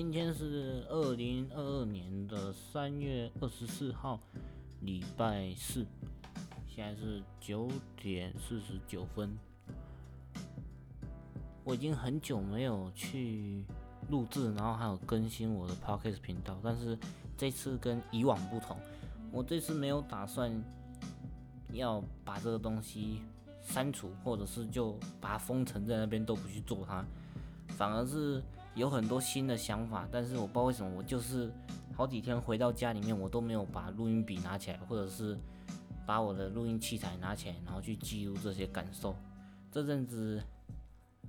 今天是二零二二年的三月二十四号，礼拜四，现在是九点四十九分。我已经很久没有去录制，然后还有更新我的 podcast 频道，但是这次跟以往不同，我这次没有打算要把这个东西删除，或者是就把它封存在那边都不去做它，反而是。有很多新的想法，但是我不知道为什么，我就是好几天回到家里面，我都没有把录音笔拿起来，或者是把我的录音器材拿起来，然后去记录这些感受。这阵子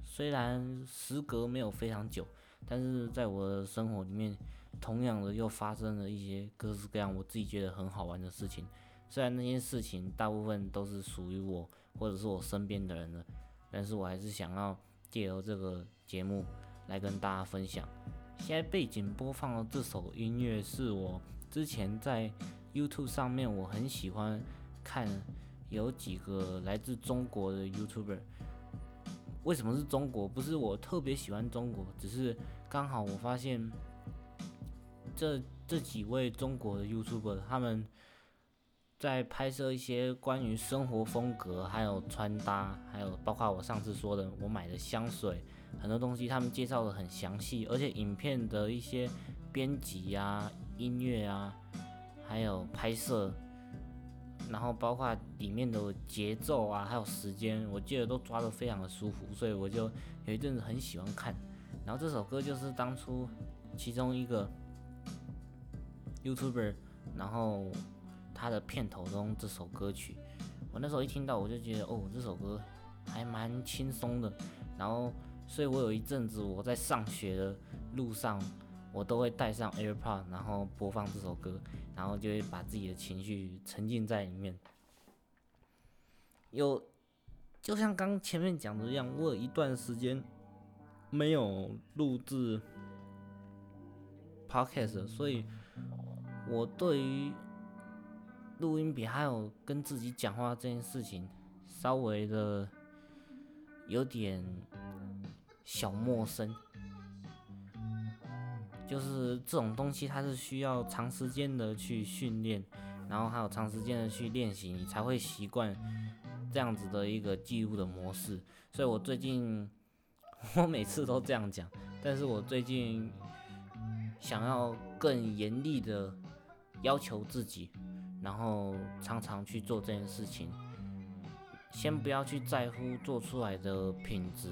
虽然时隔没有非常久，但是在我的生活里面，同样的又发生了一些各式各样我自己觉得很好玩的事情。虽然那些事情大部分都是属于我或者是我身边的人的，但是我还是想要借由这个节目。来跟大家分享，现在背景播放的这首音乐是我之前在 YouTube 上面我很喜欢看，有几个来自中国的 YouTuber。为什么是中国？不是我特别喜欢中国，只是刚好我发现这这几位中国的 YouTuber 他们。在拍摄一些关于生活风格，还有穿搭，还有包括我上次说的我买的香水，很多东西他们介绍的很详细，而且影片的一些编辑啊、音乐啊，还有拍摄，然后包括里面的节奏啊，还有时间，我记得都抓得非常的舒服，所以我就有一阵子很喜欢看。然后这首歌就是当初其中一个 YouTuber，然后。他的片头中这首歌曲，我那时候一听到，我就觉得哦，这首歌还蛮轻松的。然后，所以我有一阵子我在上学的路上，我都会带上 AirPod，然后播放这首歌，然后就会把自己的情绪沉浸在里面。有，就像刚前面讲的一样，我有一段时间没有录制 Podcast，所以我对于。录音笔还有跟自己讲话这件事情，稍微的有点小陌生。就是这种东西，它是需要长时间的去训练，然后还有长时间的去练习，你才会习惯这样子的一个记录的模式。所以我最近，我每次都这样讲，但是我最近想要更严厉的要求自己。然后常常去做这件事情，先不要去在乎做出来的品质，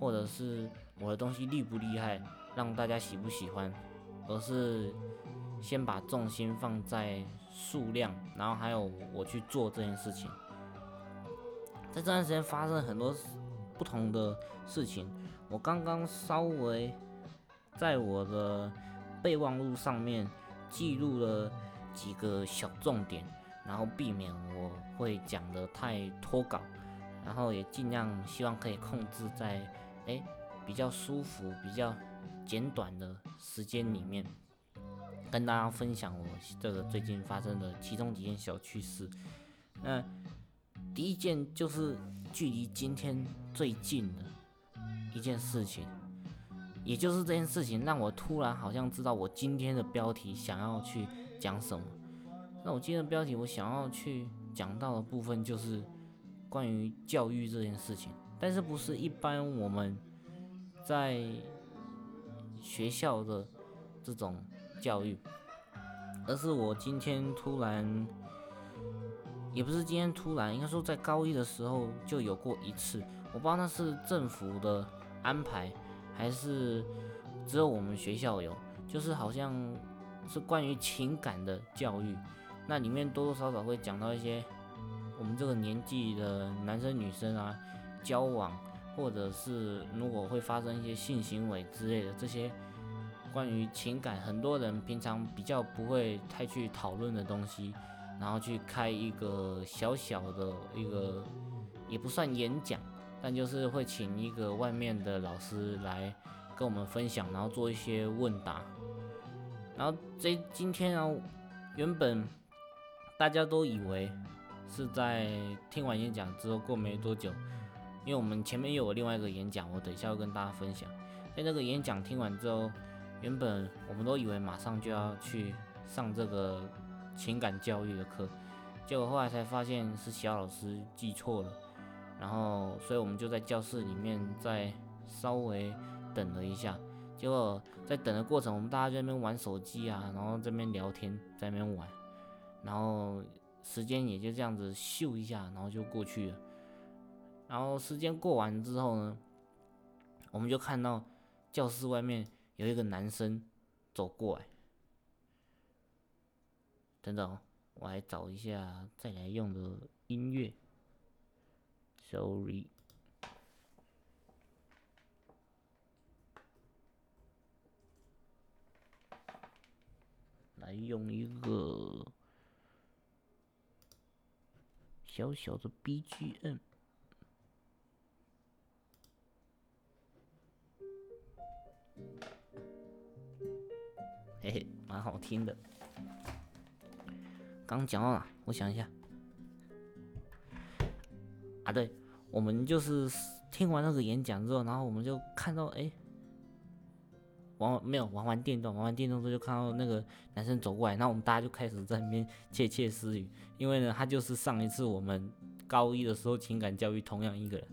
或者是我的东西厉不厉害，让大家喜不喜欢，而是先把重心放在数量，然后还有我去做这件事情。在这段时间发生很多不同的事情，我刚刚稍微在我的备忘录上面记录了。几个小重点，然后避免我会讲的太脱稿，然后也尽量希望可以控制在哎比较舒服、比较简短的时间里面，跟大家分享我这个最近发生的其中几件小趣事。那第一件就是距离今天最近的一件事情，也就是这件事情让我突然好像知道我今天的标题想要去。讲什么？那我今天的标题，我想要去讲到的部分就是关于教育这件事情，但是不是一般我们在学校的这种教育，而是我今天突然，也不是今天突然，应该说在高一的时候就有过一次，我不知道那是政府的安排，还是只有我们学校有，就是好像。是关于情感的教育，那里面多多少少会讲到一些我们这个年纪的男生女生啊交往，或者是如果会发生一些性行为之类的这些关于情感，很多人平常比较不会太去讨论的东西，然后去开一个小小的一个也不算演讲，但就是会请一个外面的老师来跟我们分享，然后做一些问答。然后这今天啊，原本大家都以为是在听完演讲之后过没多久，因为我们前面又有另外一个演讲，我等一下要跟大家分享。在那个演讲听完之后，原本我们都以为马上就要去上这个情感教育的课，结果后来才发现是小老师记错了，然后所以我们就在教室里面再稍微等了一下，结果在等的过程，我们大家在那边玩手机啊，然后这边聊天，在那边玩，然后时间也就这样子咻一下，然后就过去了。然后时间过完之后呢，我们就看到教室外面有一个男生走过来。等等，我来找一下再来用的音乐。Sorry，来用一个小小的 BGM。嘿嘿，蛮好听的。刚讲到哪？我想一下。啊，对，我们就是听完那个演讲之后，然后我们就看到，哎，玩没有玩完电动，玩完电动之后就看到那个男生走过来，然后我们大家就开始在那边窃窃私语，因为呢，他就是上一次我们高一的时候情感教育同样一个人。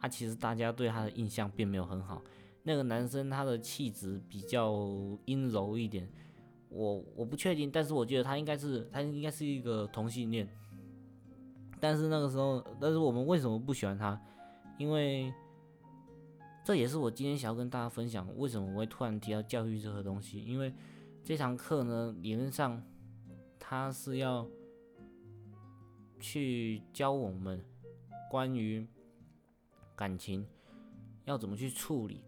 啊，其实大家对他的印象并没有很好。那个男生他的气质比较阴柔一点，我我不确定，但是我觉得他应该是他应该是一个同性恋。但是那个时候，但是我们为什么不喜欢他？因为这也是我今天想要跟大家分享，为什么我会突然提到教育这个东西。因为这堂课呢，理论上他是要去教我们关于感情要怎么去处理。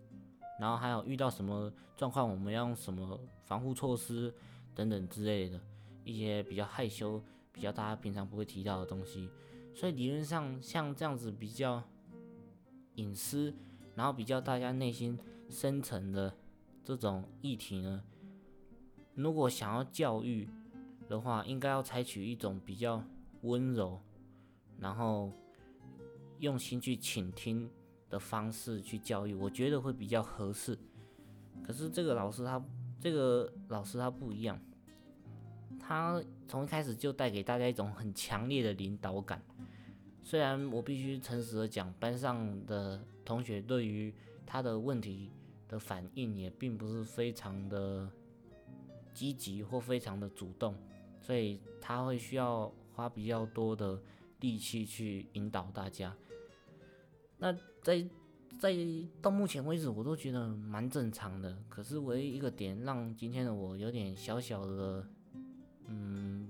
然后还有遇到什么状况，我们要用什么防护措施等等之类的一些比较害羞、比较大家平常不会提到的东西。所以理论上，像这样子比较隐私，然后比较大家内心深层的这种议题呢，如果想要教育的话，应该要采取一种比较温柔，然后用心去倾听。的方式去教育，我觉得会比较合适。可是这个老师他，这个老师他不一样，他从一开始就带给大家一种很强烈的领导感。虽然我必须诚实的讲，班上的同学对于他的问题的反应也并不是非常的积极或非常的主动，所以他会需要花比较多的力气去引导大家。那在在到目前为止，我都觉得蛮正常的。可是唯一一个点让今天的我有点小小的，嗯，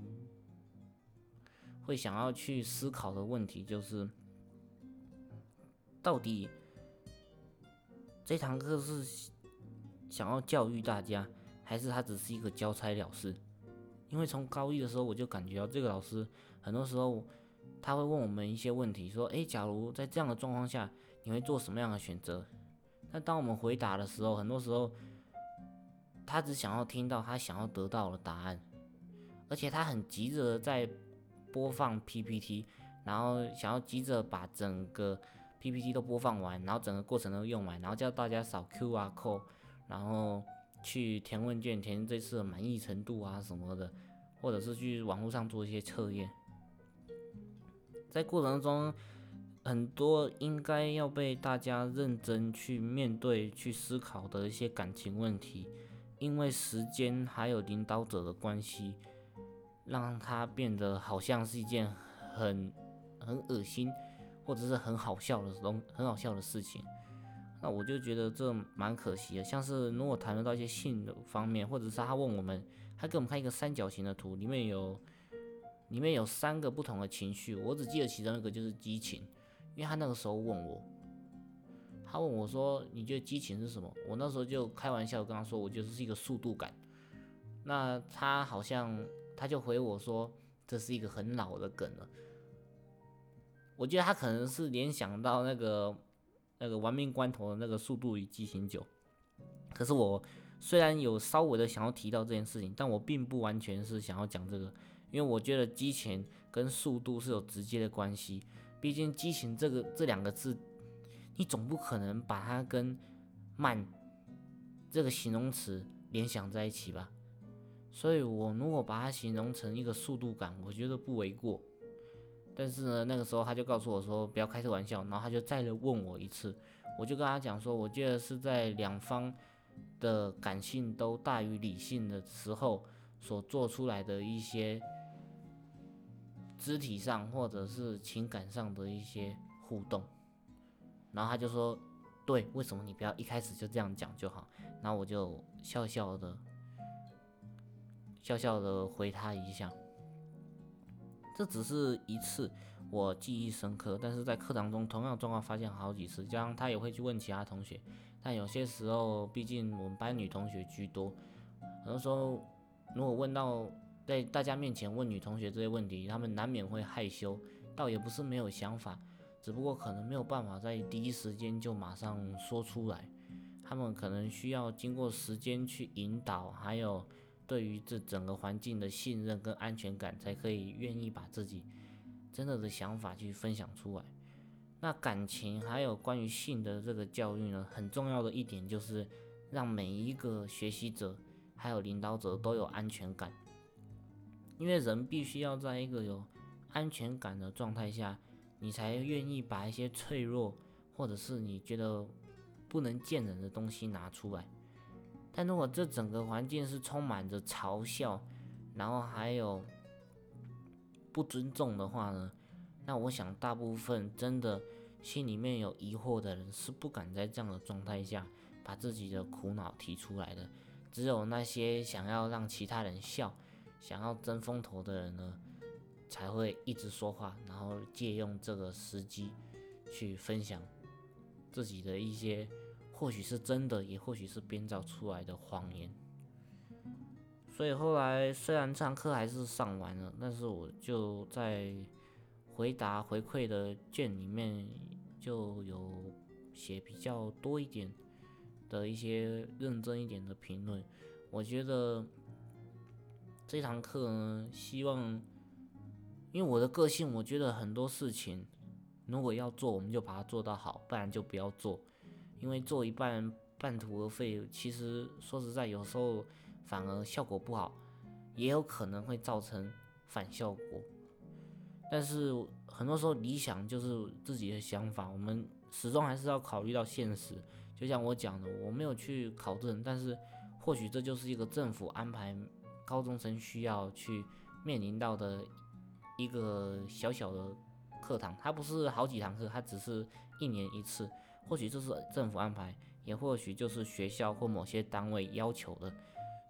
会想要去思考的问题，就是到底这堂课是想要教育大家，还是他只是一个交差了事？因为从高一的时候我就感觉到这个老师很多时候。他会问我们一些问题，说：“诶，假如在这样的状况下，你会做什么样的选择？”那当我们回答的时候，很多时候他只想要听到他想要得到的答案，而且他很急着在播放 PPT，然后想要急着把整个 PPT 都播放完，然后整个过程都用完，然后叫大家扫 QR code，然后去填问卷，填这次的满意程度啊什么的，或者是去网络上做一些测验。在过程中，很多应该要被大家认真去面对、去思考的一些感情问题，因为时间还有领导者的关系，让它变得好像是一件很很恶心，或者是很好笑的东很好笑的事情。那我就觉得这蛮可惜的。像是如果谈论到一些性的方面，或者是他问我们，他给我们看一个三角形的图，里面有。里面有三个不同的情绪，我只记得其中一个就是激情，因为他那个时候问我，他问我说：“你觉得激情是什么？”我那时候就开玩笑跟他说：“我觉得是一个速度感。”那他好像他就回我说：“这是一个很老的梗了。”我觉得他可能是联想到那个那个亡命关头的那个《速度与激情九》，可是我虽然有稍微的想要提到这件事情，但我并不完全是想要讲这个。因为我觉得激情跟速度是有直接的关系，毕竟激情这个这两个字，你总不可能把它跟慢这个形容词联想在一起吧。所以我如果把它形容成一个速度感，我觉得不为过。但是呢，那个时候他就告诉我说不要开这玩笑，然后他就再来问我一次，我就跟他讲说，我记得是在两方的感性都大于理性的时候所做出来的一些肢体上或者是情感上的一些互动。然后他就说，对，为什么你不要一开始就这样讲就好？然后我就笑笑的。笑笑的回他一下，这只是一次我记忆深刻，但是在课堂中同样状况发现好几次，这样他也会去问其他同学，但有些时候毕竟我们班女同学居多，很多时候如果问到在大家面前问女同学这些问题，他们难免会害羞，倒也不是没有想法，只不过可能没有办法在第一时间就马上说出来，他们可能需要经过时间去引导，还有。对于这整个环境的信任跟安全感，才可以愿意把自己真的的想法去分享出来。那感情还有关于性的这个教育呢，很重要的一点就是让每一个学习者还有领导者都有安全感，因为人必须要在一个有安全感的状态下，你才愿意把一些脆弱或者是你觉得不能见人的东西拿出来。但如果这整个环境是充满着嘲笑，然后还有不尊重的话呢？那我想大部分真的心里面有疑惑的人是不敢在这样的状态下把自己的苦恼提出来的。只有那些想要让其他人笑、想要争风头的人呢，才会一直说话，然后借用这个时机去分享自己的一些。或许是真的，也或许是编造出来的谎言。所以后来虽然上课还是上完了，但是我就在回答回馈的卷里面就有写比较多一点的一些认真一点的评论。我觉得这堂课呢，希望因为我的个性，我觉得很多事情如果要做，我们就把它做到好，不然就不要做。因为做一半半途而废，其实说实在，有时候反而效果不好，也有可能会造成反效果。但是很多时候理想就是自己的想法，我们始终还是要考虑到现实。就像我讲的，我没有去考证，但是或许这就是一个政府安排高中生需要去面临到的一个小小的课堂，它不是好几堂课，它只是一年一次。或许这是政府安排，也或许就是学校或某些单位要求的，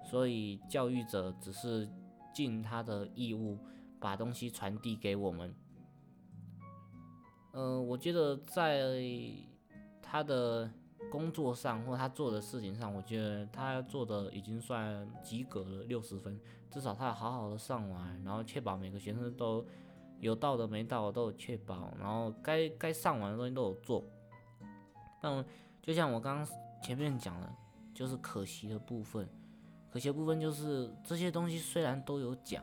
所以教育者只是尽他的义务，把东西传递给我们。嗯，我觉得在他的工作上或他做的事情上，我觉得他做的已经算及格了，六十分，至少他好好的上完，然后确保每个学生都有到的没到的都有确保，然后该该上完的东西都有做。但就像我刚刚前面讲的，就是可惜的部分。可惜的部分就是这些东西虽然都有讲，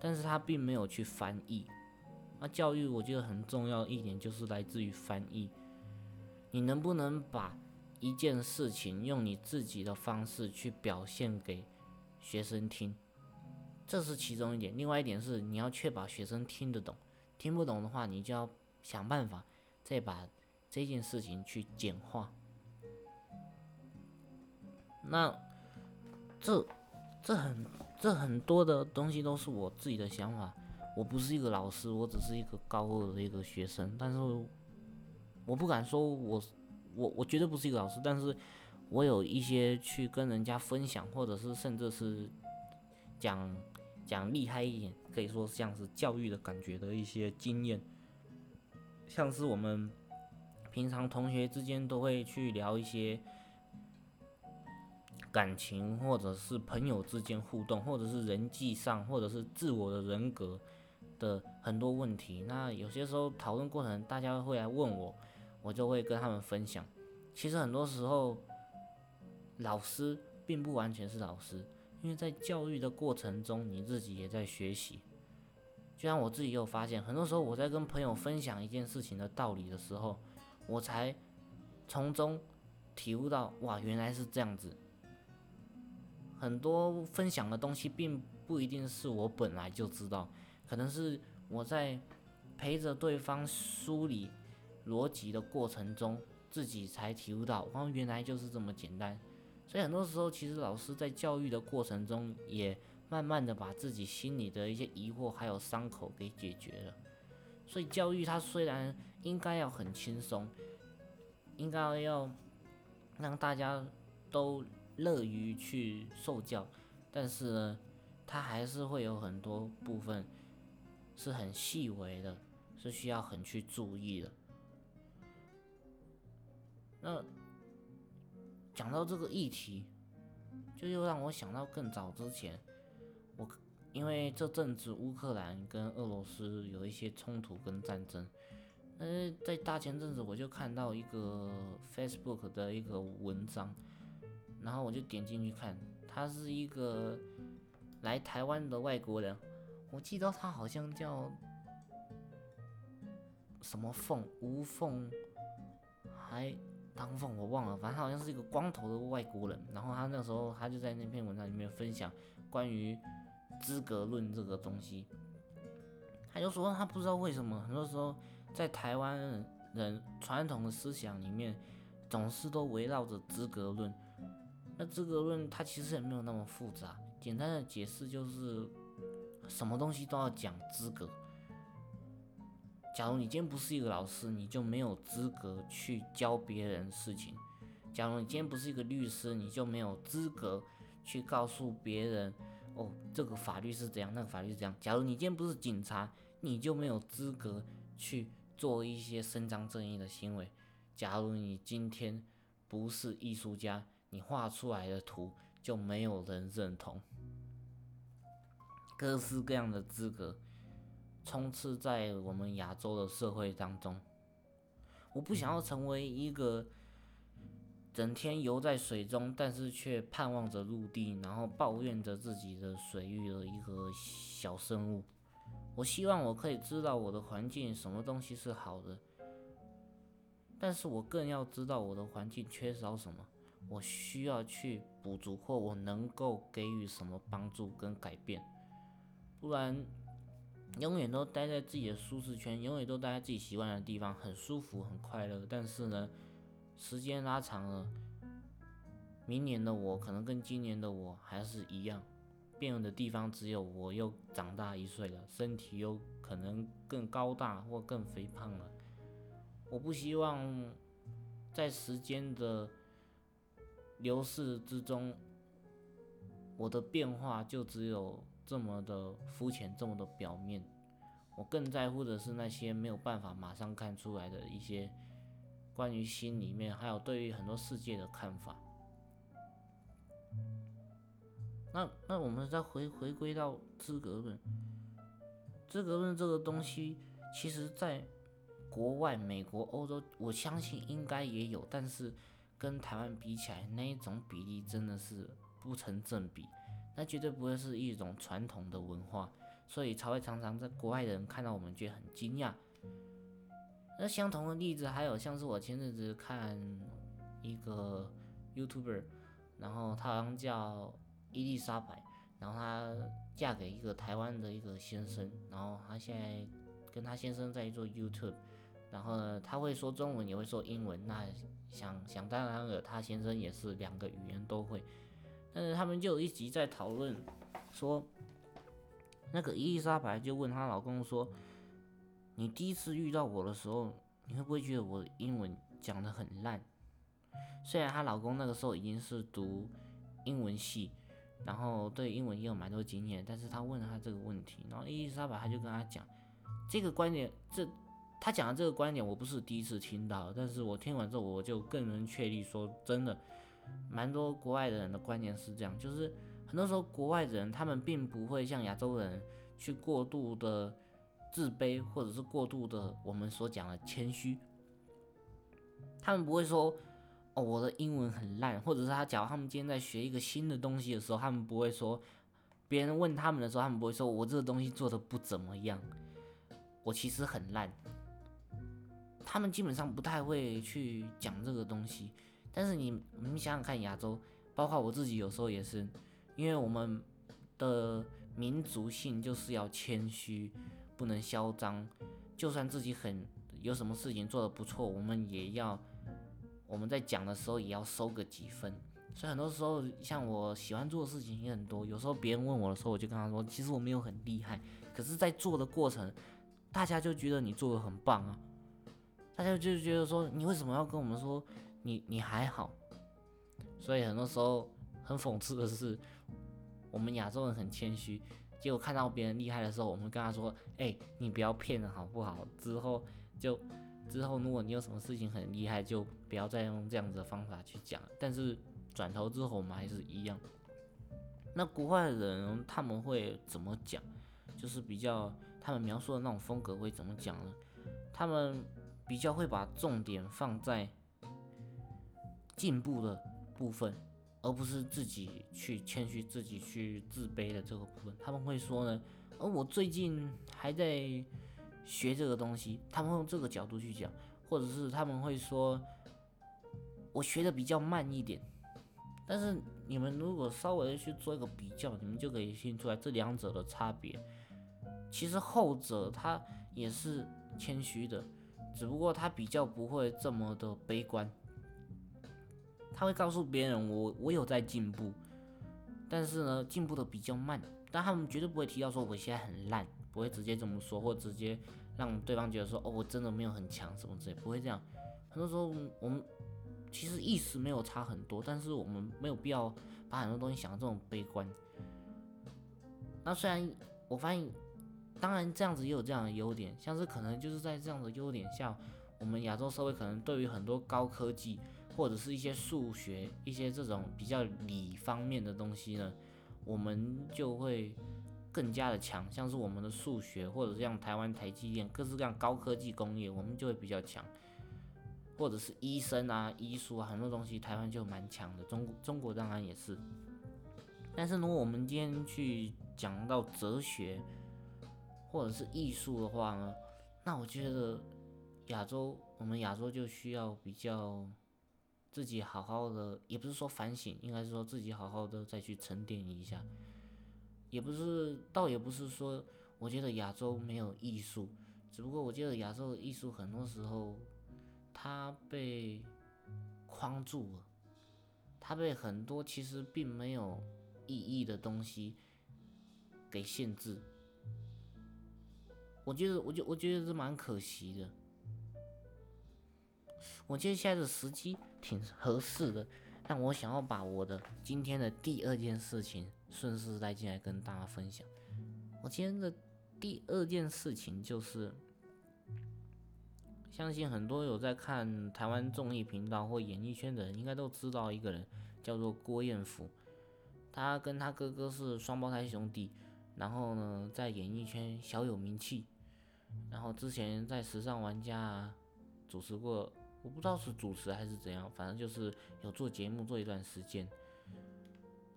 但是他并没有去翻译。那教育我觉得很重要一点就是来自于翻译。你能不能把一件事情用你自己的方式去表现给学生听？这是其中一点。另外一点是你要确保学生听得懂，听不懂的话，你就要想办法再把。这件事情去简化，那这这很这很多的东西都是我自己的想法。我不是一个老师，我只是一个高二的一个学生。但是我不敢说我我我绝对不是一个老师，但是我有一些去跟人家分享，或者是甚至是讲讲厉害一点，可以说像是教育的感觉的一些经验，像是我们。平常同学之间都会去聊一些感情，或者是朋友之间互动，或者是人际上，或者是自我的人格的很多问题。那有些时候讨论过程，大家会来问我，我就会跟他们分享。其实很多时候，老师并不完全是老师，因为在教育的过程中，你自己也在学习。就像我自己有发现，很多时候我在跟朋友分享一件事情的道理的时候，我才从中体悟到，哇，原来是这样子。很多分享的东西并不一定是我本来就知道，可能是我在陪着对方梳理逻辑的过程中，自己才体悟到，哦，原来就是这么简单。所以很多时候，其实老师在教育的过程中，也慢慢的把自己心里的一些疑惑还有伤口给解决了。所以教育它虽然应该要很轻松，应该要让大家都乐于去受教，但是呢，它还是会有很多部分是很细微的，是需要很去注意的。那讲到这个议题，就又让我想到更早之前，我。因为这阵子乌克兰跟俄罗斯有一些冲突跟战争，呃，在大前阵子我就看到一个 Facebook 的一个文章，然后我就点进去看，他是一个来台湾的外国人，我记得他好像叫什么凤吴凤，还当凤我忘了，反正他好像是一个光头的外国人，然后他那时候他就在那篇文章里面分享关于。资格论这个东西，他就说他不知道为什么，很多时候在台湾人传统的思想里面，总是都围绕着资格论。那资格论它其实也没有那么复杂，简单的解释就是，什么东西都要讲资格。假如你今天不是一个老师，你就没有资格去教别人事情；假如你今天不是一个律师，你就没有资格去告诉别人。哦，这个法律是怎样，那个法律是怎样。假如你今天不是警察，你就没有资格去做一些伸张正义的行为。假如你今天不是艺术家，你画出来的图就没有人认同。各式各样的资格充斥在我们亚洲的社会当中。我不想要成为一个。整天游在水中，但是却盼望着陆地，然后抱怨着自己的水域的一个小生物。我希望我可以知道我的环境什么东西是好的，但是我更要知道我的环境缺少什么，我需要去补足或我能够给予什么帮助跟改变。不然，永远都待在自己的舒适圈，永远都待在自己习惯的地方，很舒服很快乐，但是呢？时间拉长了，明年的我可能跟今年的我还是一样，变的地方只有我又长大一岁了，身体又可能更高大或更肥胖了。我不希望在时间的流逝之中，我的变化就只有这么的肤浅，这么的表面。我更在乎的是那些没有办法马上看出来的一些。关于心里面，还有对于很多世界的看法。那那我们再回回归到资格论，资格论这个东西，其实在国外、美国、欧洲，我相信应该也有，但是跟台湾比起来，那一种比例真的是不成正比。那绝对不会是一种传统的文化，所以才会常常在国外的人看到我们觉得很惊讶。那相同的例子还有像是我前阵子看一个 YouTuber，然后他好像叫伊丽莎白，然后她嫁给一个台湾的一个先生，然后她现在跟她先生在做 YouTube，然后呢，他会说中文也会说英文，那想想当然了，他先生也是两个语言都会，但是他们就一直在讨论说，那个伊丽莎白就问她老公说。你第一次遇到我的时候，你会不会觉得我英文讲得很烂？虽然她老公那个时候已经是读英文系，然后对英文也有蛮多经验，但是他问了他这个问题，然后伊丽莎白他就跟他讲，这个观点，这他讲的这个观点我不是第一次听到，但是我听完之后我就更能确立说，真的，蛮多国外的人的观念是这样，就是很多时候国外的人他们并不会像亚洲人去过度的。自卑，或者是过度的，我们所讲的谦虚，他们不会说，哦，我的英文很烂，或者是他假如他们今天在学一个新的东西的时候，他们不会说，别人问他们的时候，他们不会说我这个东西做的不怎么样，我其实很烂，他们基本上不太会去讲这个东西。但是你，你想想看，亚洲，包括我自己，有时候也是，因为我们的民族性就是要谦虚，不能嚣张，就算自己很有什么事情做得不错，我们也要我们在讲的时候也要收个几分。所以很多时候，像我喜欢做的事情也很多，有时候别人问我的时候，我就跟他说，其实我没有很厉害，可是，在做的过程，大家就觉得你做的很棒啊，大家就觉得说，你为什么要跟我们说你你还好？所以很多时候很讽刺的是，我们亚洲人很谦虚，结果看到别人厉害的时候，我们跟他说，哎，你不要骗人好不好？之后就之后，如果你有什么事情很厉害，就不要再用这样子的方法去讲。但是。转头之后，我们还是一样。那国外的人他们会怎么讲？就是比较他们描述的那种风格会怎么讲呢？他们比较会把重点放在进步的部分，而不是自己去谦虚、自己去自卑的这个部分。他们会说呢，而我最近还在学这个东西，他们用这个角度去讲，或者是他们会说，我学的比较慢一点。但是你们如果稍微去做一个比较，你们就可以听出来这两者的差别。其实后者他也是谦虚的，只不过他比较不会这么的悲观。他会告诉别人我我有在进步，但是呢进步的比较慢。但他们绝对不会提到说我现在很烂，不会直接这么说，或直接让对方觉得说哦我真的没有很强什么之类，不会这样。很多时候我们。其实意识没有差很多，但是我们没有必要把很多东西想的这种悲观。那虽然我发现，当然这样子也有这样的优点，像是可能就是在这样的优点下，我们亚洲社会可能对于很多高科技或者是一些数学、一些这种比较理方面的东西呢，我们就会更加的强。像是我们的数学，或者是像台湾台积电，各式各样高科技工业，我们就会比较强。或者是医生啊、医术啊，很多东西台湾就蛮强的。中中国当然也是。但是如果我们今天去讲到哲学或者是艺术的话呢，那我觉得亚洲，我们亚洲就需要比较自己好好的，也不是说反省，应该是说自己好好的再去沉淀一下。也不是，倒也不是说，我觉得亚洲没有艺术，只不过我觉得亚洲的艺术很多时候。他被框住了，他被很多其实并没有意义的东西给限制。我觉得，我觉，我觉得是蛮可惜的。我觉得现在的时机挺合适的，但我想要把我的今天的第二件事情顺势带进来跟大家分享。我今天的第二件事情就是。相信很多有在看台湾综艺频道或演艺圈的人，应该都知道一个人，叫做郭彦甫。他跟他哥哥是双胞胎兄弟，然后呢，在演艺圈小有名气。然后之前在时尚玩家主持过，我不知道是主持还是怎样，反正就是有做节目做一段时间。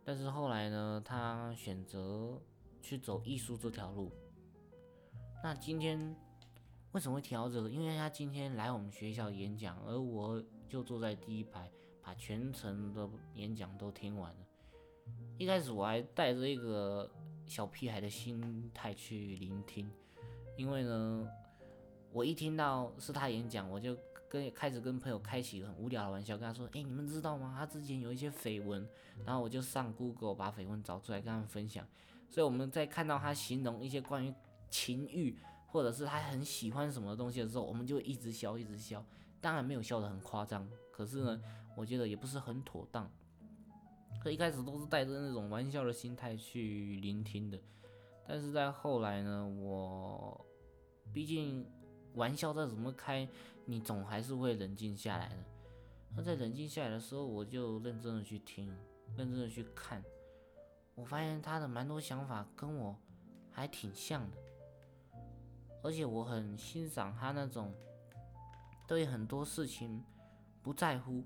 但是后来呢，他选择去走艺术这条路。那今天。为什么会提到这个？因为他今天来我们学校演讲，而我就坐在第一排，把全程的演讲都听完了。一开始我还带着一个小屁孩的心态去聆听，因为呢，我一听到是他演讲，我就跟开始跟朋友开启很无聊的玩笑，跟他说：“哎，你们知道吗？他之前有一些绯闻。”然后我就上 Google 把绯闻找出来跟他们分享。所以我们在看到他形容一些关于情欲。或者是他很喜欢什么东西的时候，我们就一直笑，一直笑。当然没有笑得很夸张，可是呢，我觉得也不是很妥当。可一开始都是带着那种玩笑的心态去聆听的，但是在后来呢，我毕竟玩笑再怎么开，你总还是会冷静下来的。那在冷静下来的时候，我就认真的去听，认真的去看，我发现他的蛮多想法跟我还挺像的。而且我很欣赏他那种对很多事情不在乎，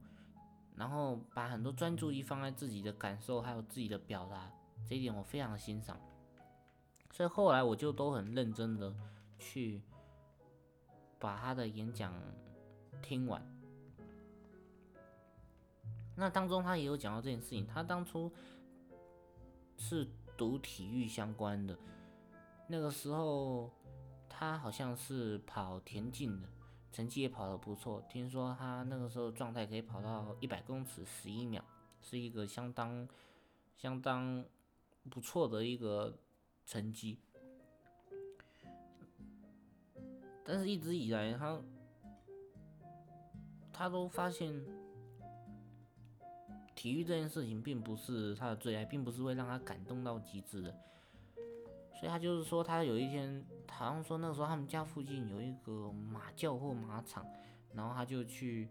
然后把很多专注力放在自己的感受还有自己的表达，这一点我非常欣赏。所以后来我就都很认真的去把他的演讲听完。那当中他也有讲到这件事情，他当初是读体育相关的，那个时候他好像是跑田径的，成绩也跑得不错。听说他那个时候状态可以跑到一百公尺十一秒，是一个相当相当不错的一个成绩。但是一直以来，他他都发现。体育这件事情并不是他的最爱，并不是会让他感动到极致的，所以他就是说，他有一天好像说那时候他们家附近有一个马厩或马场，然后他就去，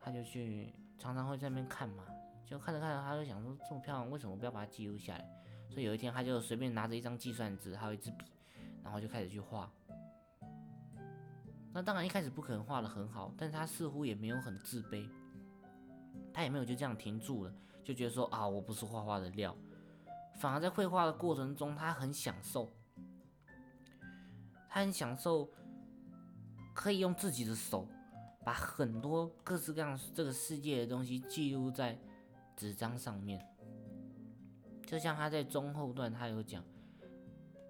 他就去常常会在那边看嘛，就看着看着他就想说这么漂亮，为什么不要把它记录下来？所以有一天他就随便拿着一张计算纸还有一支笔，然后就开始去画。那当然一开始不可能画的很好，但他似乎也没有很自卑。他也没有就这样停住了，就觉得说啊，我不是画画的料，反而在绘画的过程中，他很享受，他很享受可以用自己的手把很多各式各样这个世界的东西记录在纸张上面。就像他在中后段，他有讲，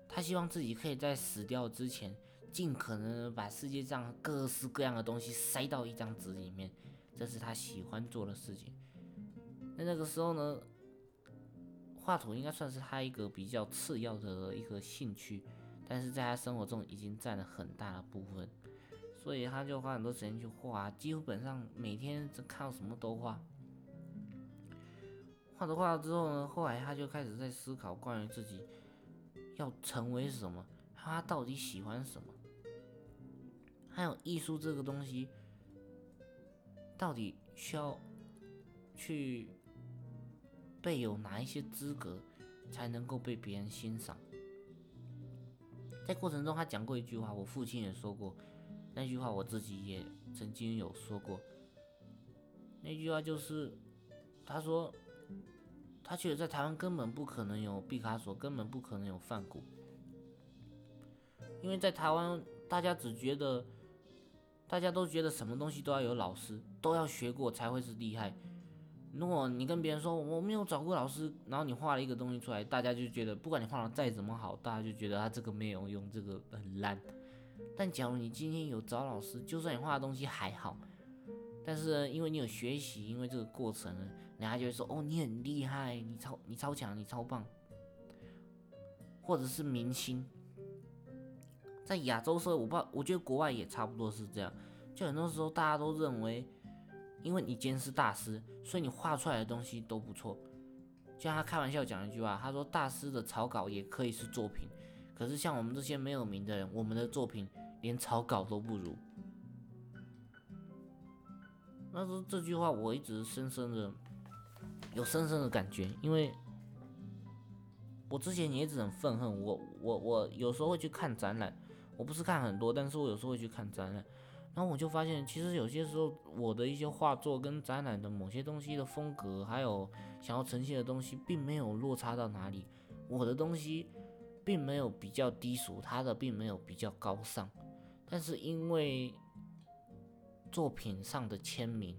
他希望自己可以在死掉之前，尽可能把世界上各式各样的东西塞到一张纸里面。这是他喜欢做的事情。那那个时候呢，画图应该算是他一个比较次要的一个兴趣，但是在他生活中已经占了很大的部分，所以他就花很多时间去画，基本上每天看到什么都画。画着画着之后呢，后来他就开始在思考关于自己要成为什么，他到底喜欢什么，还有艺术这个东西。到底需要去被有哪一些资格才能够被别人欣赏？在过程中，他讲过一句话，我父亲也说过，那句话我自己也曾经有说过。那句话就是，他说，他觉得在台湾根本不可能有毕卡索，根本不可能有梵谷，因为在台湾大家只觉得。大家都觉得什么东西都要有老师，都要学过才会是厉害。如果你跟别人说我没有找过老师，然后你画了一个东西出来，大家就觉得不管你画的再怎么好，大家就觉得他这个没有用，这个很烂。但假如你今天有找老师，就算你画的东西还好，但是因为你有学习，因为这个过程，人家就会说哦你很厉害，你超你超强，你超棒，或者是明星。在亚洲社，我不知道，我觉得国外也差不多是这样。就很多时候，大家都认为，因为你今天是大师，所以你画出来的东西都不错。就像他开玩笑讲一句话，他说：“大师的草稿也可以是作品，可是像我们这些没有名的人，我们的作品连草稿都不如。”那说这句话，我一直深深的有深深的感觉，因为我之前也一直很愤恨，我我我有时候会去看展览。我不是看很多，但是我有时候会去看展览，然后我就发现，其实有些时候我的一些画作跟展览的某些东西的风格，还有想要呈现的东西，并没有落差到哪里。我的东西并没有比较低俗，他的并没有比较高尚，但是因为作品上的签名，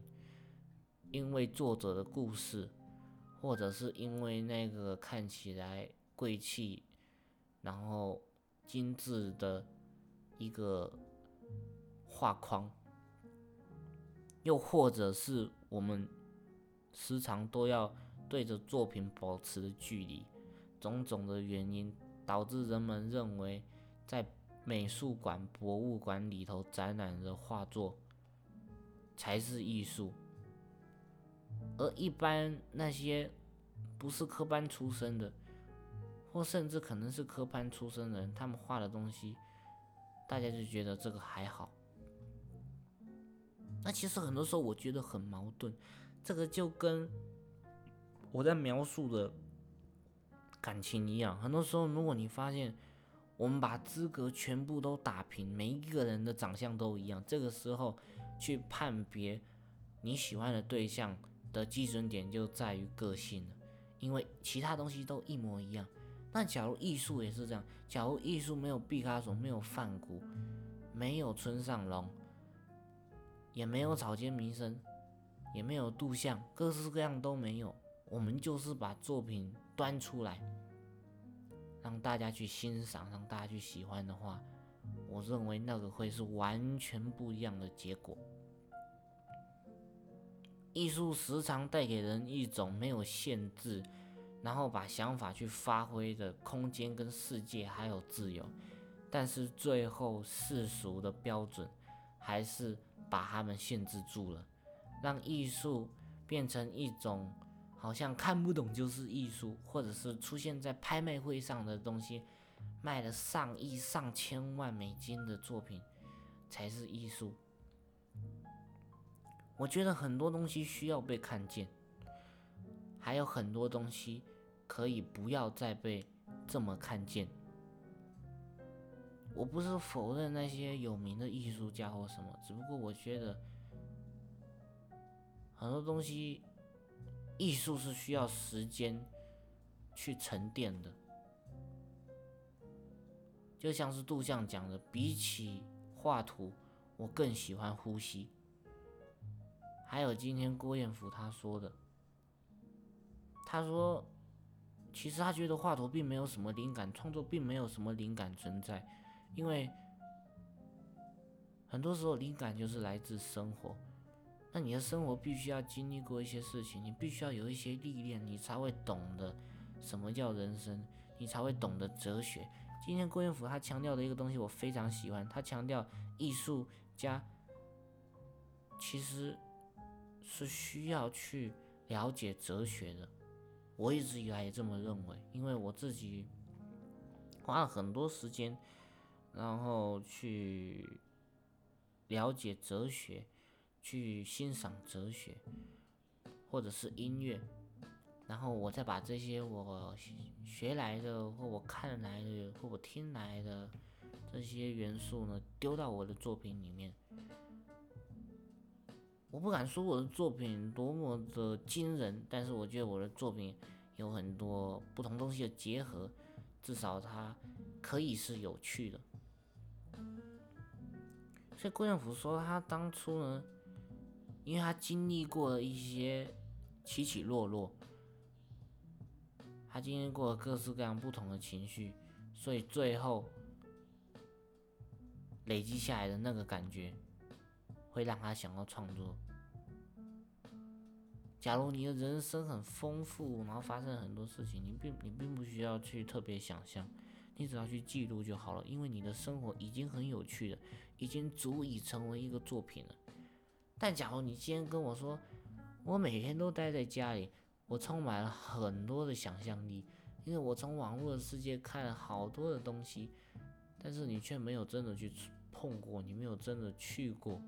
因为作者的故事，或者是因为那个看起来贵气，然后精致的。一个画框，又或者是我们时常都要对着作品保持的距离，种种的原因导致人们认为在美术馆、博物馆里头展览的画作才是艺术，而一般那些不是科班出身的，或甚至可能是科班出身的人，他们画的东西。大家就觉得这个还好，那其实很多时候我觉得很矛盾，这个就跟我在描述的感情一样。很多时候，如果你发现我们把资格全部都打平，每一个人的长相都一样，这个时候去判别你喜欢的对象的基准点就在于个性了，因为其他东西都一模一样。那假如艺术也是这样，假如艺术没有毕加索，没有梵谷，没有村上隆，也没有草间弥生，也没有杜象，各式各样都没有，我们就是把作品端出来，让大家去欣赏，让大家去喜欢的话，我认为那个会是完全不一样的结果。艺术时常带给人一种没有限制，然后把想法去发挥的空间跟世界还有自由，但是最后世俗的标准还是把他们限制住了，让艺术变成一种好像看不懂就是艺术，或者是出现在拍卖会上的东西，卖了上亿上千万美金的作品才是艺术。我觉得很多东西需要被看见，还有很多东西可以不要再被这么看见。我不是否认那些有名的艺术家或什么，只不过我觉得很多东西，艺术是需要时间去沉淀的。就像是杜象讲的，比起画图，我更喜欢呼吸。还有今天郭彦甫他说的，他说，其实他觉得画图并没有什么灵感，创作并没有什么灵感存在，因为很多时候灵感就是来自生活。那你的生活必须要经历过一些事情，你必须要有一些历练，你才会懂得什么叫人生，你才会懂得哲学。今天郭彦甫他强调的一个东西我非常喜欢，他强调艺术家其实。是需要去了解哲学的，我一直以来也这么认为，因为我自己花了很多时间，然后去了解哲学，去欣赏哲学，或者是音乐，然后我再把这些我学来的，或我看来的，或我听来的这些元素呢，丢到我的作品里面。我不敢说我的作品多么的惊人，但是我觉得我的作品有很多不同东西的结合，至少它可以是有趣的。所以郭建福说，他当初呢，因为他经历过一些起起落落，他经历过各式各样不同的情绪，所以最后累积下来的那个感觉，会让他想要创作。假如你的人生很丰富，然后发生很多事情，你并你并不需要去特别想象，你只要去记录就好了，因为你的生活已经很有趣了，已经足以成为一个作品了。但假如你今天跟我说，我每天都待在家里，我充满了很多的想象力，因为我从网络的世界看了好多的东西，但是你却没有真的去碰过，你没有真的去过。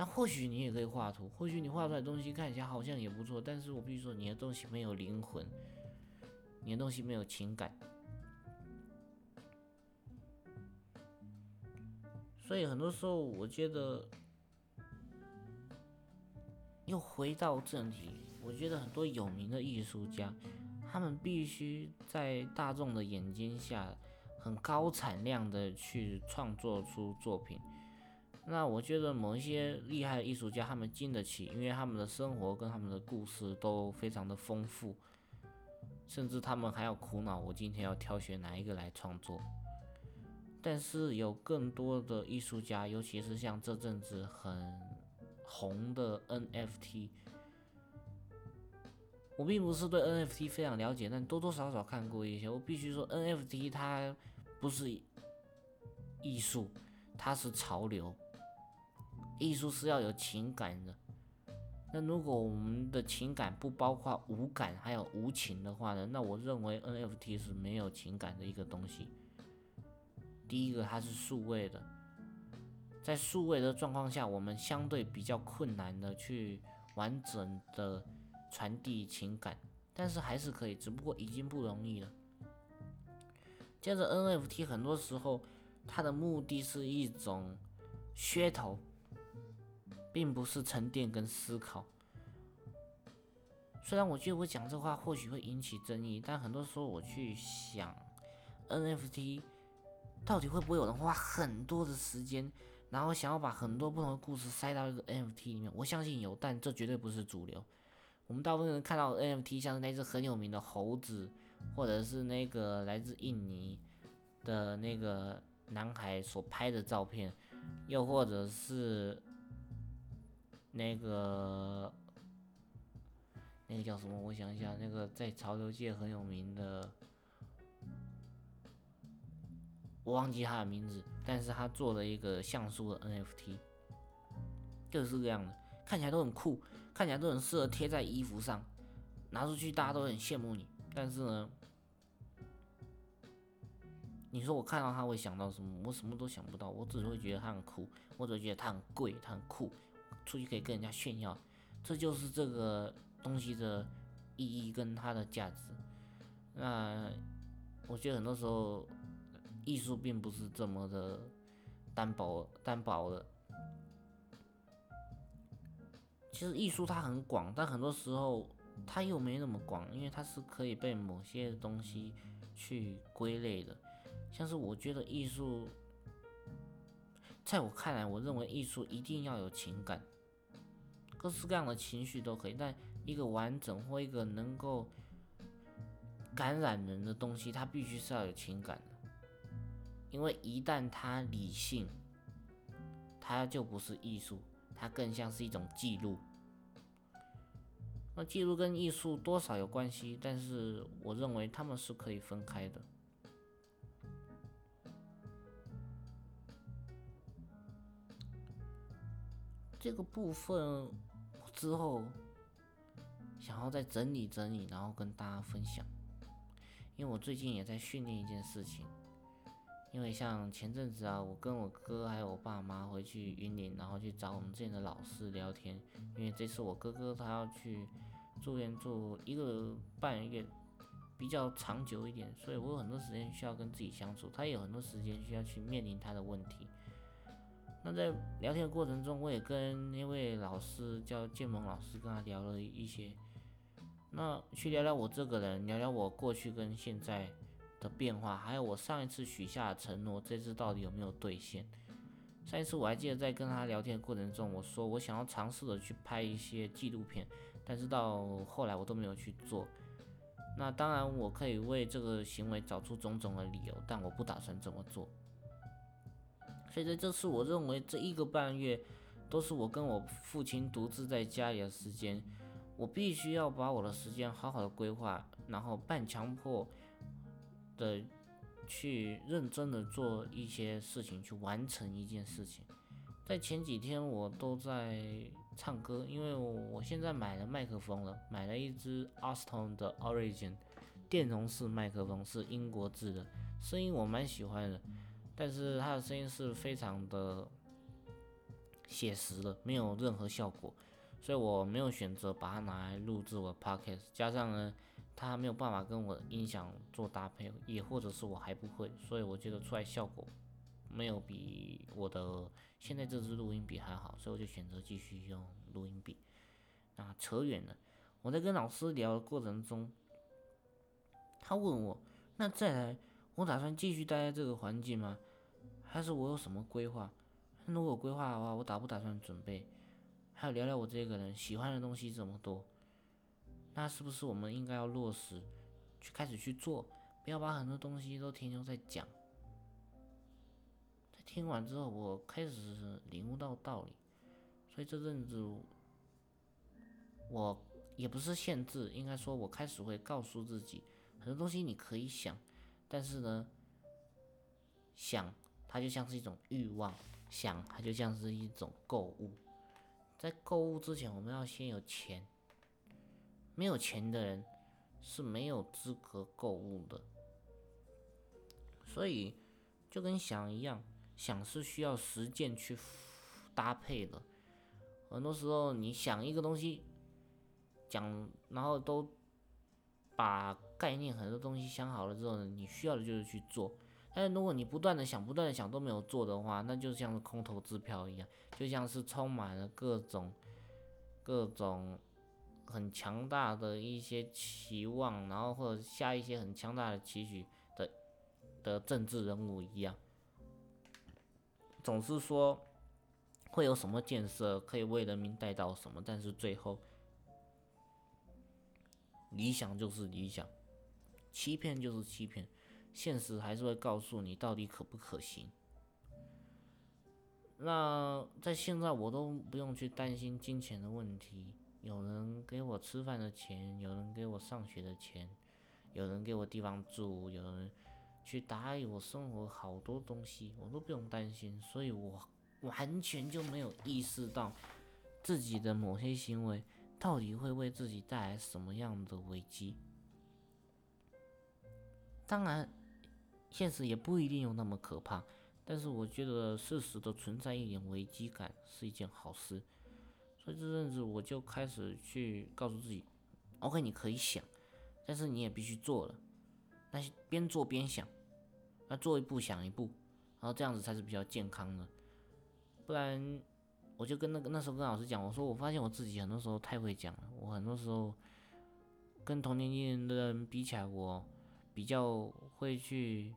那或许你也可以画图，或许你画出来的东西看起来好像也不错，但是我必须说你的东西没有灵魂，你的东西没有情感。所以很多时候我觉得，又回到正题，我觉得很多有名的艺术家，他们必须在大众的眼睛下，很高产量的去创作出作品。那我觉得某一些厉害的艺术家，他们经得起，因为他们的生活跟他们的故事都非常的丰富，甚至他们还要苦恼，我今天要挑选哪一个来创作。但是有更多的艺术家，尤其是像这阵子很红的 NFT，我并不是对 NFT 非常了解，但多多少少看过一些。我必须说，NFT 它不是艺术，它是潮流。艺术是要有情感的，那如果我们的情感不包括无感还有无情的话呢？那我认为 NFT 是没有情感的一个东西。第一个，它是数位的，在数位的状况下，我们相对比较困难的去完整的传递情感，但是还是可以，只不过已经不容易了。接着，NFT 很多时候它的目的是一种噱头。并不是沉淀跟思考。虽然我觉得我讲这话或许会引起争议，但很多时候我去想，NFT 到底会不会有人花很多的时间，然后想要把很多不同的故事塞到一个 NFT 里面？我相信有，但这绝对不是主流。我们大部分人看到 NFT 像是那只很有名的猴子，或者是那个来自印尼的那个男孩所拍的照片，又或者是那个那个叫什么？我想一下，那个在潮流界很有名的，我忘记他的名字，但是他做了一个像素的 NFT，就是这样子，看起来都很酷，看起来都很适合贴在衣服上，拿出去大家都很羡慕你，但是呢？你说我看到他会想到什么？我什么都想不到，我只会觉得他很酷，我只会觉得他很贵，他很酷，出去可以跟人家炫耀，这就是这个东西的意义跟它的价值。那我觉得很多时候艺术并不是这么的单薄单薄的。其实艺术它很广，但很多时候它又没那么广，因为它是可以被某些东西去归类的。像是我觉得艺术，在我看来，我认为艺术一定要有情感，各式各样的情绪都可以，但一个完整或一个能够感染人的东西，它必须是要有情感的，因为一旦它理性，它就不是艺术，它更像是一种记录。那记录跟艺术多少有关系，但是我认为他们是可以分开的。这个部分之后想要再整理整理，然后跟大家分享。因为我最近也在训练一件事情，因为像前阵子啊，我跟我哥还有我爸妈回去云林，然后去找我们之前的老师聊天。因为这次我哥哥他要去住院住一个半月，比较长久一点，所以我有很多时间需要跟自己相处，他也有很多时间需要去面临他的问题。那在聊天的过程中，我也跟那位老师叫建萌老师，跟他聊了一些，那去聊聊我这个人，聊聊我过去跟现在的变化，还有我上一次许下的承诺，这次到底有没有兑现？上一次我还记得在跟他聊天的过程中，我说我想要尝试的去拍一些纪录片，但是到后来我都没有去做。那当然我可以为这个行为找出种种的理由，但我不打算这么做。所以在这次，我认为这一个半月都是我跟我父亲独自在家里的时间，我必须要把我的时间好好的规划，然后半强迫的去认真的做一些事情，去完成一件事情。在前几天我都在唱歌，因为我现在买了麦克风了，买了一支 Austin 的 Origin 电容式麦克风，是英国制的，声音我蛮喜欢的。但是他的声音是非常的写实的，没有任何效果，所以我没有选择把它拿来录制我的 podcast。加上呢，它没有办法跟我的音响做搭配，也或者是我还不会，所以我觉得出来效果没有比我的现在这支录音笔还好，所以我就选择继续用录音笔。啊，扯远了，我在跟老师聊的过程中，他问我，那再来，我打算继续待在这个环境吗？还是我有什么规划？如果有规划的话，我打不打算准备？还有聊聊我这个人喜欢的东西这么多，那是不是我们应该要落实，去开始去做，不要把很多东西都停留在讲。在听完之后，我开始领悟到道理，所以这阵子我也不是限制，应该说我开始会告诉自己，很多东西你可以想，但是呢，想。它就像是一种欲望，想它就像是一种购物，在购物之前，我们要先有钱。没有钱的人是没有资格购物的。所以就跟想一样，想是需要实践去搭配的。很多时候你想一个东西，讲，然后都把概念很多东西想好了之后呢，你需要的就是去做。但如果你不断的想，不断的想都没有做的话，那就像是空头支票一样，就像是充满了各种各种很强大的一些期望，然后或者下一些很强大的期许的的政治人物一样，总是说会有什么建设可以为人民带到什么，但是最后理想就是理想，欺骗就是欺骗，现实还是会告诉你到底可不可行。那在现在我都不用去担心金钱的问题，有人给我吃饭的钱，有人给我上学的钱，有人给我地方住，有人去打理我生活好多东西，我都不用担心，所以我完全就没有意识到自己的某些行为到底会为自己带来什么样的危机。当然，现实也不一定有那么可怕。但是我觉得适时的存在一点危机感是一件好事，所以这阵子我就开始去告诉自己，OK，你可以想，但是你也必须做了，那边做边想，那做一步想一步，然后这样子才是比较健康的，不然我就跟那个那时候跟老师讲，我说我发现我自己很多时候太会讲了，我很多时候跟同年纪的人比起来，我比较会去。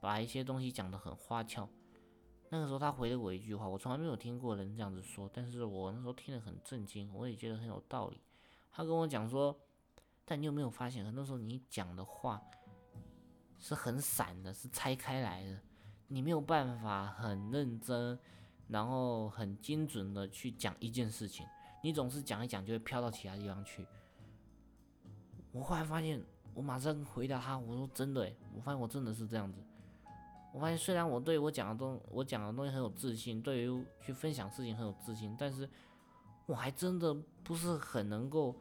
把一些东西讲得很花俏。那个时候他回了我一句话，我从来没有听过人这样子说，但是我那时候听得很震惊，我也觉得很有道理。他跟我讲说，但你有没有发现，很多时候你讲的话是很散的，是拆开来的，你没有办法很认真，然后很精准的去讲一件事情，你总是讲一讲就会飘到其他地方去。我后来发现，我马上回答他，我说真的，我发现我真的是这样子。我发现，虽然我对我讲的东我讲的东西很有自信，对于去分享事情很有自信，但是我还真的不是很能够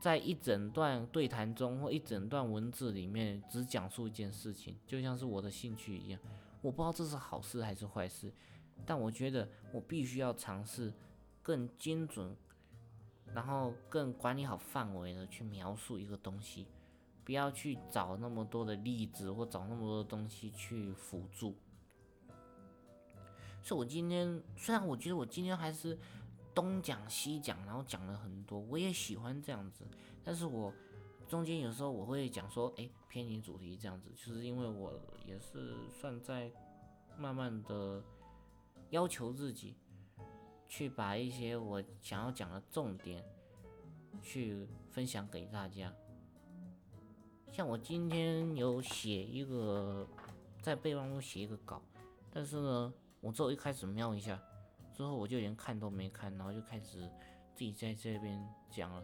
在一整段对谈中或一整段文字里面只讲述一件事情，就像是我的兴趣一样。我不知道这是好事还是坏事，但我觉得我必须要尝试更精准，然后更管理好范围的去描述一个东西。不要去找那么多的例子，或找那么多的东西去辅助。所以，我今天虽然我觉得我今天还是东讲西讲，然后讲了很多，我也喜欢这样子。但是我中间有时候我会讲说，哎，偏离主题这样子，就是因为我也是算在慢慢的要求自己，去把一些我想要讲的重点去分享给大家。像我今天有写一个，在备忘录写一个稿，但是呢，我之后一开始瞄一下，之后我就连看都没看，然后就开始自己在这边讲了，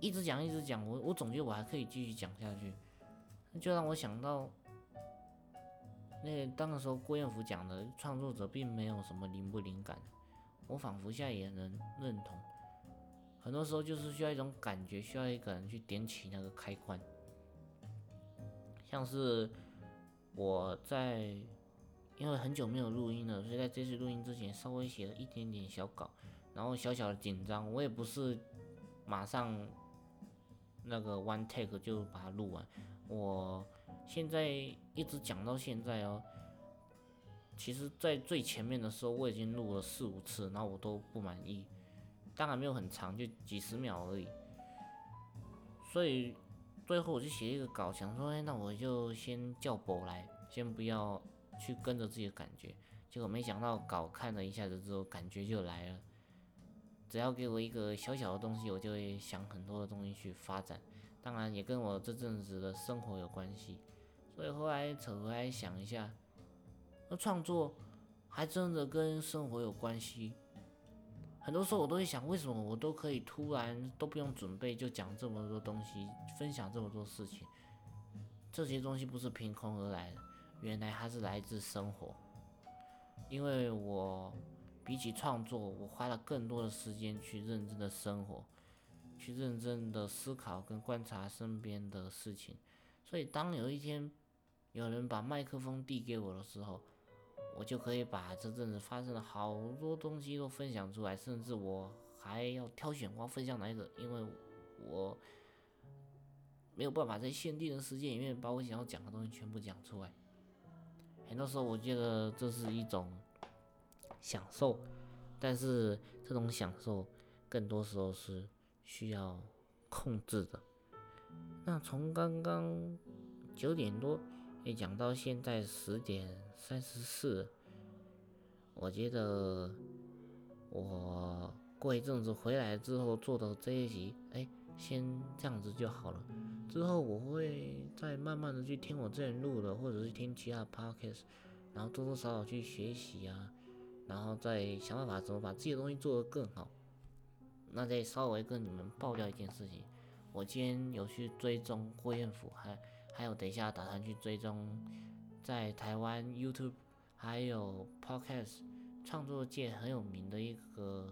一直讲一直讲，我我总觉得我还可以继续讲下去，就让我想到，那当时候郭彦甫讲的创作者并没有什么灵不灵感，我仿佛现在也能认同。很多时候就是需要一种感觉，需要一个人去点起那个开关。像是我在，因为很久没有录音了，所以在这次录音之前稍微写了一点点小稿，然后小小的紧张。我也不是马上那个 one take 就把它录完，我现在一直讲到现在哦。其实，在最前面的时候，我已经录了四五次，然后我都不满意。当然没有很长，就几十秒而已。所以最后我就写一个稿，想说，哎，那我就先叫博来，先不要去跟着自己的感觉。结果没想到稿看了一下子之后，感觉就来了。只要给我一个小小的东西，我就会想很多的东西去发展。当然也跟我这阵子的生活有关系。所以后来扯回来想一下，那创作还真的跟生活有关系。很多时候我都会想，为什么我都可以突然都不用准备就讲这么多东西，分享这么多事情？这些东西不是凭空而来的，原来它是来自生活。因为我比起创作，我花了更多的时间去认真的生活，去认真的思考跟观察身边的事情。所以当有一天有人把麦克风递给我的时候，我就可以把这阵子发生的好多东西都分享出来，甚至我还要挑选我要分享哪一个，因为我没有办法在限定的时间里面把我想要讲的东西全部讲出来。很多时候我觉得这是一种享受，但是这种享受更多时候是需要控制的。那从刚刚九点多也讲到现在十点。三十四，我觉得我过一阵子回来之后做的这一集，哎，先这样子就好了。之后我会再慢慢的去听我之前录的，或者是听其他 podcast，然后多多少少去学习啊，然后再想办法怎么把自己的东西做得更好。那再稍微跟你们爆料一件事情，我今天有去追踪郭彦甫，还还有等一下打算去追踪在台湾 YouTube 还有 podcast 创作界很有名的一个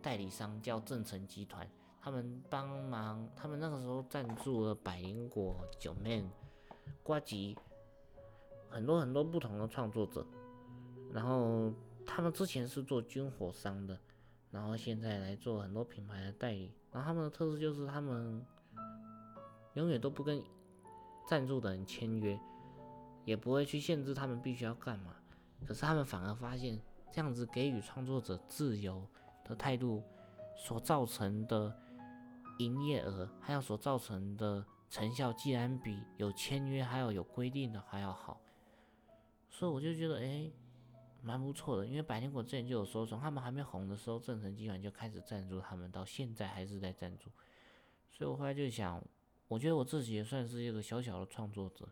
代理商，叫正成集团。他们帮忙，他们那个时候赞助了百灵果、九妹、瓜吉，很多很多不同的创作者。然后他们之前是做军火商的，然后现在来做很多品牌的代理。然后他们的特色就是他们永远都不跟赞助的人签约，也不会去限制他们必须要干嘛。可是他们反而发现，这样子给予创作者自由的态度所造成的。营业额还有所造成的成效，既然比有签约还有有规定的还要好，所以我就觉得哎，蛮不错的。因为百天果之前就有说，从他们还没红的时候，正成集团就开始赞助他们，到现在还是在赞助。所以我后来就想，我觉得我自己也算是一个小小的创作者。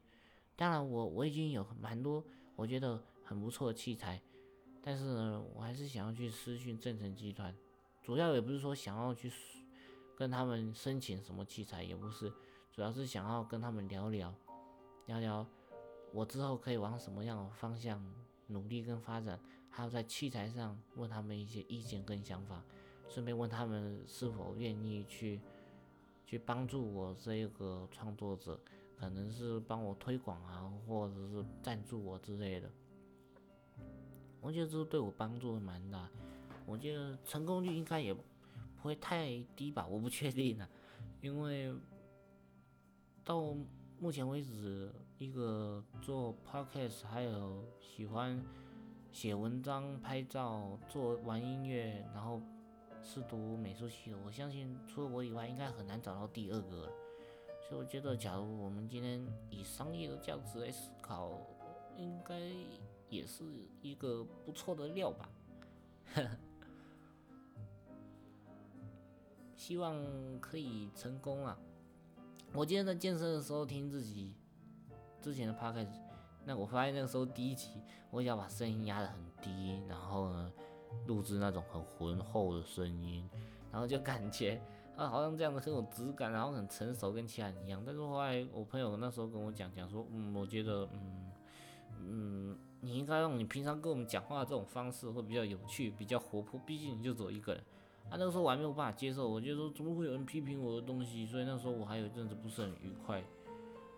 当然，我我已经有蛮多我觉得很不错的器材，但是呢，我还是想要去私讯正成集团，主要也不是说想要去。跟他们申请什么器材也不是，主要是想要跟他们聊聊，聊聊我之后可以往什么样的方向努力跟发展，还有在器材上问他们一些意见跟想法，顺便问他们是否愿意去去帮助我这个创作者，可能是帮我推广啊，或者是赞助我之类的。我觉得这对我帮助蛮大，我觉得成功率应该也。不会太低吧？我不确定呢，因为到目前为止，一个做 podcast 还有喜欢写文章、拍照、做玩音乐，然后是读美术系的，我相信除了我以外，应该很难找到第二个。所以我觉得，假如我们今天以商业的价值来思考，应该也是一个不错的料吧。希望可以成功啊！我今天在健身的时候听自己之前的 podcast，那我发现那个时候第一集，我想把声音压得很低，然后呢录制那种很浑厚的声音，然后就感觉啊好像这样子很有质感，然后很成熟，跟其他人一样。但是后来我朋友那时候跟我讲讲说，嗯，我觉得嗯嗯，你应该用你平常跟我们讲话的这种方式会比较有趣，比较活泼，毕竟你就只有一个人。啊，那个时候我还没有办法接受，我就说怎么会有人批评我的东西，所以那时候我还有一阵子不是很愉快。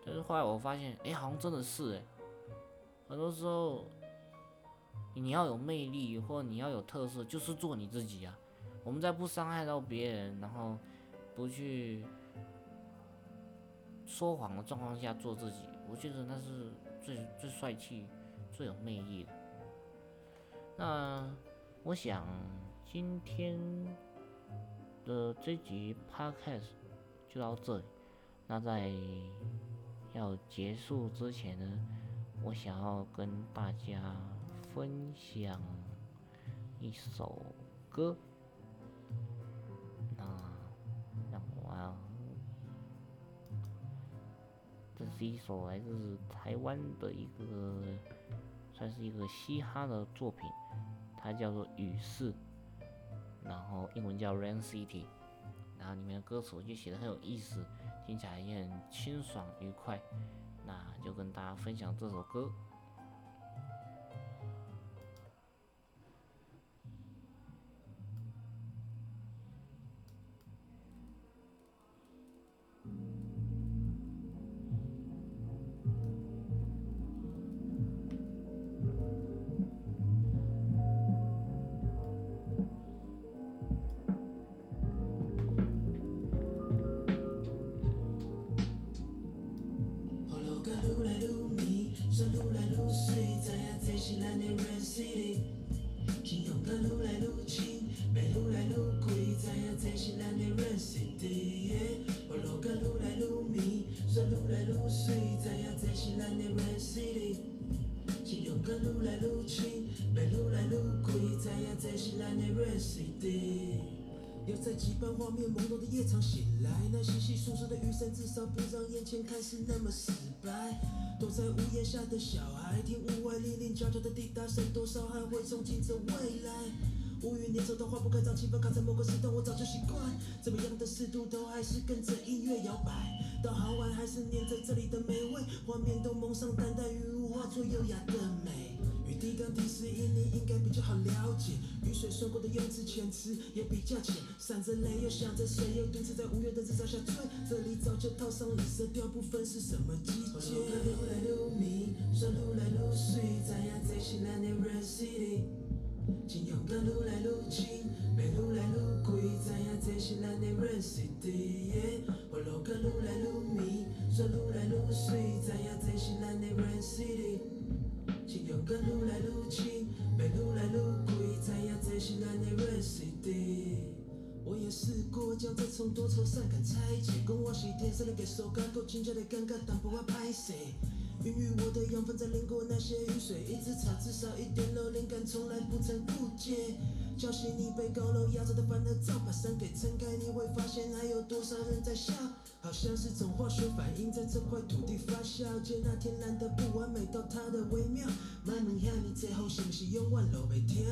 但是后来我发现，哎，好像真的是哎，很多时候你要有魅力或你要有特色，就是做你自己啊。我们在不伤害到别人，然后不去说谎的状况下做自己，我觉得那是最最帅气、最有魅力的。那我想。今天的这集 podcast 就到这里。那在要结束之前呢，我想要跟大家分享一首歌。让我，这是一首来自台湾的一个，算是一个嘻哈的作品，它叫做《雨势》。然后英文叫 Rain City，然后里面的歌词我就写的很有意思，听起来也很清爽愉快，那就跟大家分享这首歌。留在几班画面朦胧的夜场醒来，那稀稀疏疏的雨伞至少不让眼前看似那么死白。躲在屋檐下的小孩，听屋外零零角角的滴答声，多少还会憧憬着未来。乌云连着都化不开，让气氛卡在某个时段，我早就习惯。怎么样的湿度都还是跟着音乐摇摆。到好晚还是念着这里的美味，画面都蒙上淡淡雨雾，化作优雅的美。雨滴刚提示音，你应该比较好了解。雨水顺过的用词遣词也比较浅，闪着泪又想着谁，又独自在五月的日照下醉。这里早就套上了色调，不分是什么季节。我路来路迷，说路来路水，怎样在西南的 Red City？请勇敢路来路近，别路来路贵，怎样在西南的 Red City？我路跟路来路迷，说路来路水，怎样在西南的 Red City？勇敢路来路近，别路来越贵，在西南的 recipe 我也试过将这种多愁善感拆解，讲我是天生的歌手感，觉真正的尴尬，但不爱拍摄。孕育我的养分在淋过那些雨水，一直差至少一点漏，灵感从来不曾枯竭。叫醒你被高楼压着的烦恼，早把山给撑开，你会发现还有多少人在笑，好像是种化学反应在这块土地发酵。接那天然的不完美到它的微妙，莫问遐尼济风是不是永远落袂停？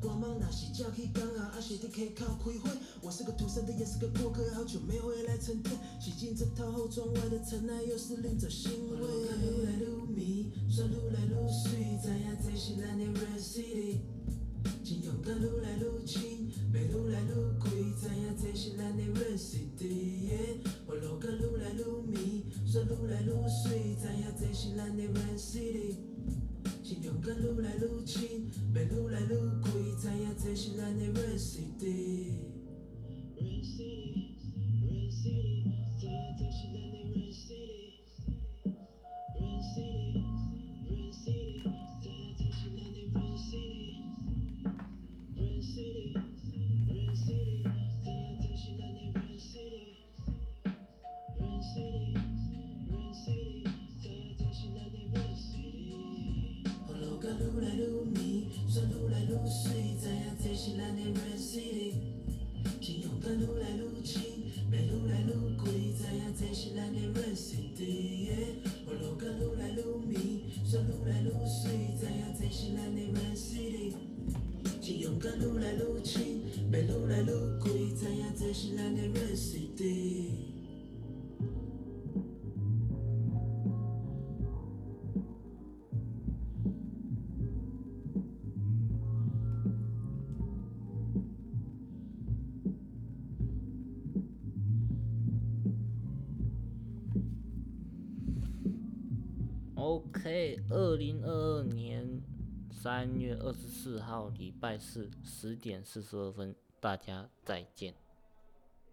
光芒若是照起刚好，还是伫溪口开会。我是个土生的，也是个过客，好久没回来沉淀。洗净这套后窗外的尘埃，又是另种欣慰。二零二二年三月二十四号礼拜四十点四十二分，大家再见。